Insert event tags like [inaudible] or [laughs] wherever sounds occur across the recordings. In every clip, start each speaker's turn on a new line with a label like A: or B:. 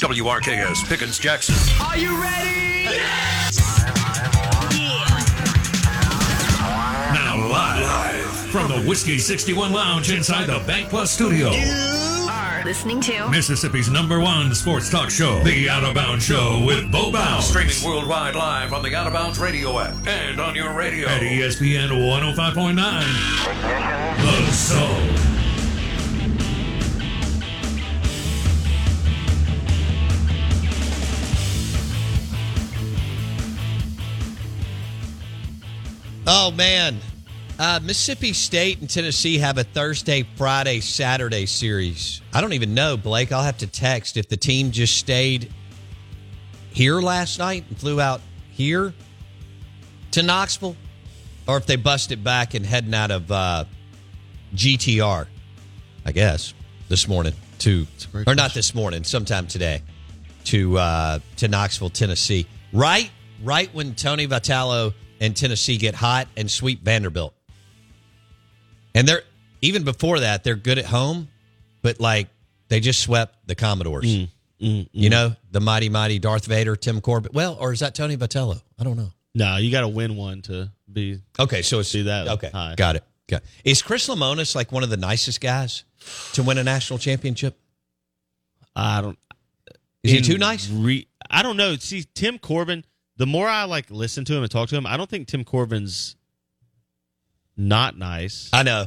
A: WRKS Pickens Jackson.
B: Are you ready?
C: Now live, from the Whiskey 61 Lounge inside the BankPlus studio.
D: You Are listening to
C: Mississippi's number one sports talk show, The Out of Bounds Show with Bo Bounds.
A: Streaming worldwide live on the Out of Bounds radio app and on your radio.
C: At ESPN 105.9. The Zone.
E: Oh man, uh, Mississippi State and Tennessee have a Thursday, Friday, Saturday series. I don't even know, Blake. I'll have to text if the team just stayed here last night and flew out here to Knoxville, or if they busted back and heading out of uh, GTR. I guess this morning to, or not this morning, sometime today to uh, to Knoxville, Tennessee. Right, right when Tony Vitello and Tennessee get hot and sweep Vanderbilt, and they're even before that they're good at home, but like they just swept the Commodores. Mm, mm, mm, you know the mighty mighty Darth Vader, Tim Corbin. Well, or is that Tony Vitello? I don't know.
F: No, you got to win one to be.
E: Okay, so it's
F: See that
E: Okay,
F: high.
E: got it. Got it. Is Chris Lemonis like one of the nicest guys to win a national championship?
F: I don't.
E: Is he too nice?
F: Re, I don't know. See, Tim Corbin. The more I like listen to him and talk to him, I don't think Tim Corbin's not nice.
E: I know.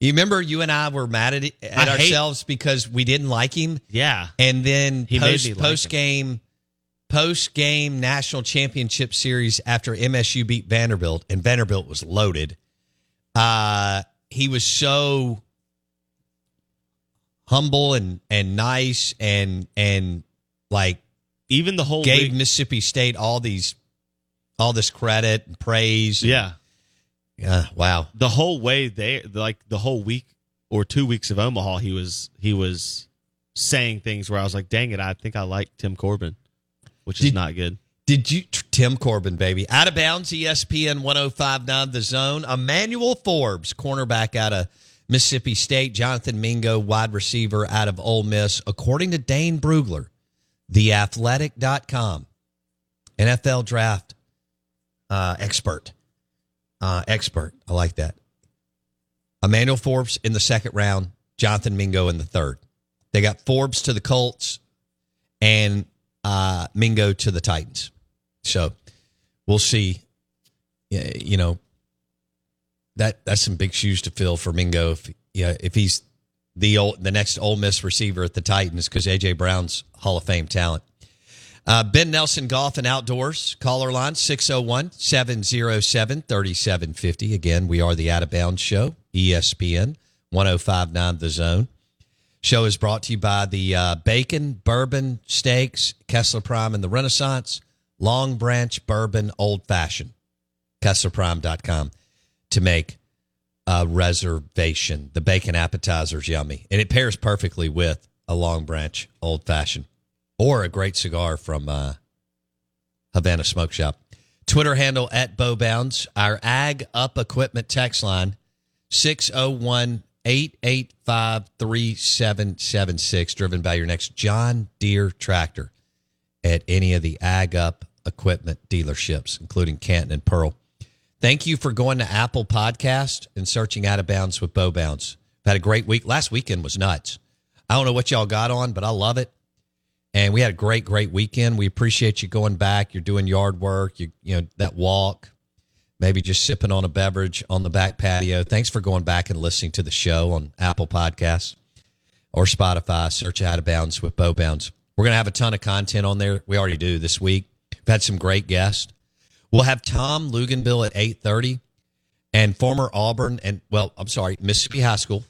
E: You remember you and I were mad at, at
F: I hate-
E: ourselves because we didn't like him,
F: yeah,
E: and then
F: He
E: post
F: like
E: post game post game national championship series after MSU beat Vanderbilt, and Vanderbilt was loaded. Uh, he was so humble and and nice and and like
F: even the whole
E: gave
F: week-
E: Mississippi State all these all this credit and praise.
F: yeah,
E: Yeah. Wow.
F: the whole way they like the whole week or two weeks of Omaha, he was he was saying things where I was like, "Dang it, I think I like Tim Corbin," which is not good.
E: Did you Tim Corbin, baby? Out of bounds, ESPN 1059 the zone. Emmanuel Forbes, cornerback out of Mississippi State, Jonathan Mingo, wide receiver out of Ole Miss. According to Dane Brugler, theathletic.com, NFL draft uh, expert. Uh, expert. I like that. Emmanuel Forbes in the second round, Jonathan Mingo in the third. They got Forbes to the Colts and uh, Mingo to the Titans. So we'll see. You know, that that's some big shoes to fill for Mingo if yeah if he's the old, the next Ole Miss receiver at the Titans because AJ Brown's Hall of Fame talent. Uh, ben Nelson Golf and Outdoors. Caller line 601 707 3750. Again, we are the Out of Bounds Show, ESPN 1059 The Zone. Show is brought to you by the uh, Bacon Bourbon Steaks, Kessler Prime, and the Renaissance Long Branch Bourbon Old Fashioned. KesslerPrime.com to make a reservation. The bacon appetizer's yummy, and it pairs perfectly with a Long Branch Old Fashioned or a great cigar from uh, Havana Smoke Shop. Twitter handle at BoBounds. Our Ag Up Equipment text line 601 885 3776, driven by your next John Deere tractor at any of the Ag Up Equipment dealerships, including Canton and Pearl. Thank you for going to Apple Podcast and searching Out of Bounds with Bo Bounds. I've had a great week. Last weekend was nuts. I don't know what y'all got on, but I love it. And we had a great, great weekend. We appreciate you going back. You're doing yard work. You, you know that walk, maybe just sipping on a beverage on the back patio. Thanks for going back and listening to the show on Apple Podcasts or Spotify. Search Out of Bounds with Bo Bounds. We're gonna have a ton of content on there. We already do this week. We've had some great guests. We'll have Tom Luginbill at eight thirty, and former Auburn and well, I'm sorry, Mississippi High School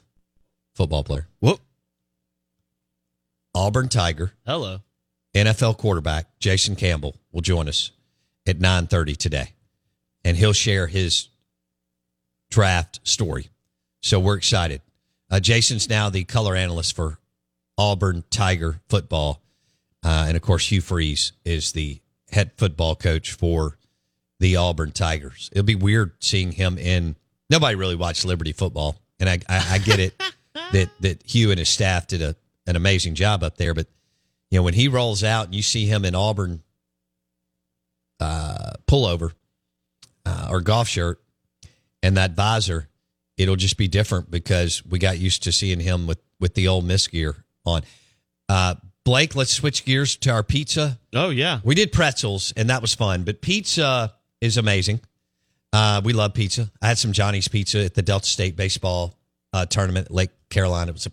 E: football player,
F: Whoop.
E: Auburn Tiger.
F: Hello.
E: NFL quarterback Jason Campbell will join us at 9:30 today and he'll share his draft story. So we're excited. Uh, Jason's now the color analyst for Auburn Tiger football. Uh, and of course, Hugh Freeze is the head football coach for the Auburn Tigers. It'll be weird seeing him in. Nobody really watched Liberty football, and I, I, I get it [laughs] that that Hugh and his staff did a, an amazing job up there. But You know, when he rolls out and you see him in Auburn uh, pullover uh, or golf shirt and that visor, it'll just be different because we got used to seeing him with with the Ole Miss gear on. Uh, Blake, let's switch gears to our pizza.
F: Oh yeah.
E: We did pretzels and that was fun, but pizza is amazing. Uh, we love pizza. I had some Johnny's pizza at the Delta State baseball uh, tournament at Lake Carolina. It was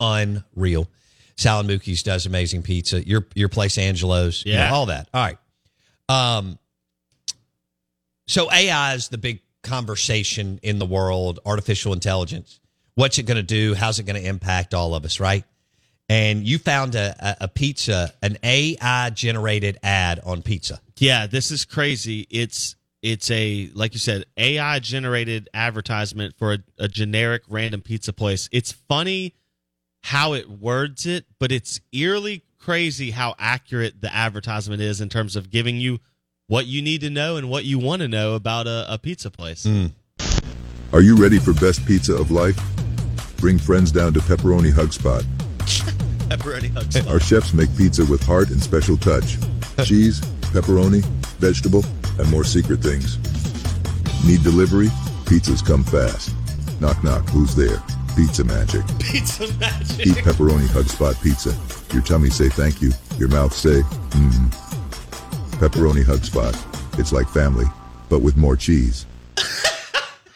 E: unreal. Sal Mookie's does amazing pizza. Your your place, Angelo's, you know,
F: Yeah.
E: all that. All right. Um. So AI is the big conversation in the world. Artificial intelligence. What's it going to do? How's it going to impact all of us? Right. And you found a, a, a pizza, an AI generated ad on pizza.
F: Yeah, this is crazy. It's it's a like you said, AI generated advertisement for a, a generic random pizza place. It's funny how it words it, but it's eerily crazy how accurate the advertisement is in terms of giving you what you need to know and what you want to know about a, a pizza place. Hmm.
B: Are you ready for best pizza of life? Bring friends down to Pepperoni Hug Spot.
F: Pepperoni hugs.
B: Our chefs make pizza with heart and special touch. [laughs] Cheese, pepperoni, vegetable, and more secret things. Need delivery? Pizzas come fast. Knock knock, who's there? Pizza magic.
F: Pizza magic.
B: Eat Pepperoni Hug Spot pizza. Your tummy say thank you. Your mouth say, mmm. Pepperoni Hug Spot. It's like family, but with more cheese. [laughs]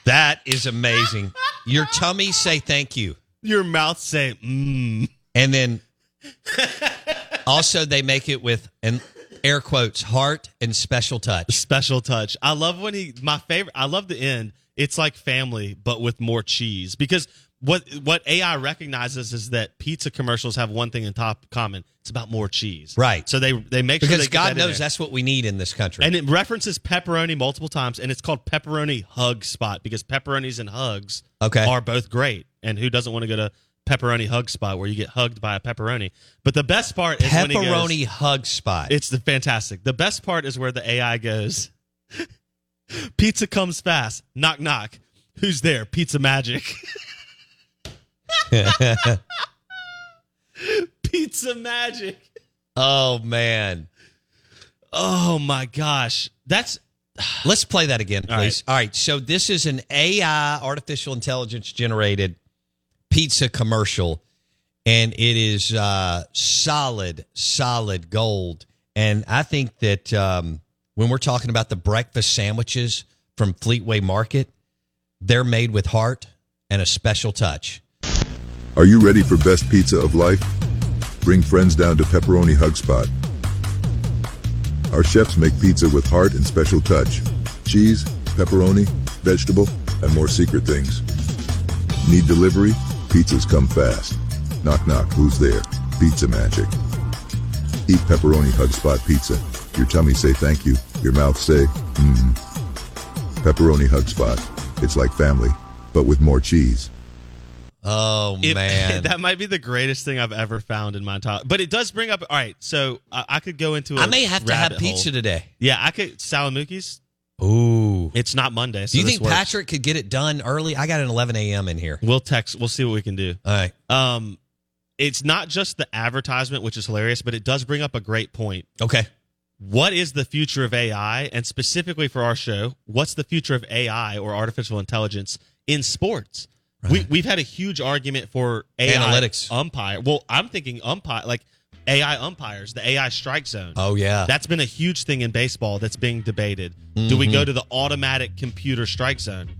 E: That is amazing. Your tummy say thank you.
F: Your mouth say mmm.
E: And then [laughs] also they make it with an air quotes heart and special touch.
F: special touch. I love when he my favorite I love the end. It's like family but with more cheese because what what AI recognizes is that pizza commercials have one thing in top common. It's about more cheese.
E: Right.
F: So they they make sure
E: Because
F: they get
E: God
F: that
E: knows that's what we need in this country.
F: and it references pepperoni multiple times and it's called pepperoni hug spot because pepperonis and hugs
E: Okay.
F: are both great. And who doesn't want to go to pepperoni hug spot where you get hugged by a pepperoni? But the best part is when he goes,
E: Pepperoni hug spot.
F: it's the fantastic. The best part is where the AI goes. [laughs] Pizza comes fast. Knock knock. Who's there? Pizza magic. [laughs] Pizza magic.
E: oh man.
F: Oh my gosh. That's
E: Let's play that again,
F: All
E: please. All right. So this is an AI, artificial intelligence generated pizza commercial, and it is uh, solid, solid gold. And I think that um, when we're talking about the breakfast sandwiches from Fleetway Market, they're made with heart and a special touch.
B: Are you ready for best pizza of life? Bring friends down to Pepperoni Hug Spot. Our chefs make pizza with heart and special touch. Cheese, pepperoni, vegetable, and more secret things. Need delivery? Pizzas come fast. Knock knock, who's there? Pizza magic. Eat Pepperoni Hug Spot pizza. Your tummy say thank you. Your mouth say, mmm. Pepperoni Hug Spot. It's like family, but with more cheese.
E: Oh
F: it- [laughs]
E: man,
F: that might be the greatest thing I've ever found in my entire. But it does bring up. All right, so uh, I could go into. I
E: I may have to have pizza today.
F: Yeah, I could. Salamukis.
E: Ooh.
F: It's not Monday. So
E: Do you
F: this
E: think
F: works.
E: Patrick could get it done early? I got an 11 a.m. in here.
F: We'll text. We'll see what we can do.
E: All right.
F: Um, it's not just the advertisement, which is hilarious, but it does bring up a great point.
E: Okay.
F: What is the future of AI? And specifically for our show, what's the future of AI or artificial intelligence in sports? We, we've had a huge argument for AI
E: Analytics.
F: umpire. Well, I'm thinking umpire, like AI umpires, the AI strike zone.
E: Oh yeah.
F: That's been a huge thing in baseball that's being debated. Do we go mm-hmm. to the automatic computer strike zone?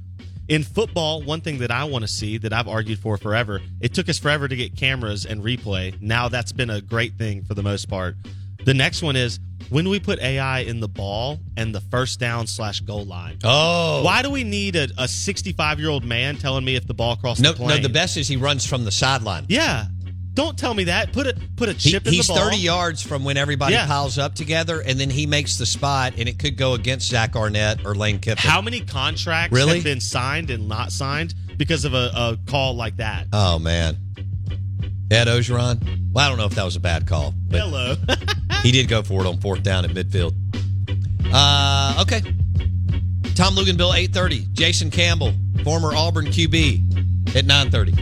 F: In football, one thing that I want to see that I've argued for forever, it took us forever to get cameras and replay. Now that's been a great thing for the most part. The next one is when do we put AI in the ball and the first down slash goal line?
E: oh.
F: Why do we need a 65 year old man telling me if the ball crossed
E: No,
F: the
E: no. The best is he runs from the sideline.
F: Yeah. Don't tell me that. Put a put a
E: He-
F: chip in
E: he's
F: the ball.
E: 30 yards from when everybody
F: Yeah.
E: piles up together, and then he makes the spot, and it could go against Zach Arnett or Lane Kiffin.
F: How many contracts
E: Really?
F: have been signed and not signed because of a, a call like that?
E: Oh man, Ed Orgeron. Well, I don't know if that was a bad call, but
F: Hello. [laughs]
E: he did go for it on fourth down at midfield. Uh, okay. Tom Luginbill, eight thirty. Jason Campbell, former Auburn QB, at nine thirty.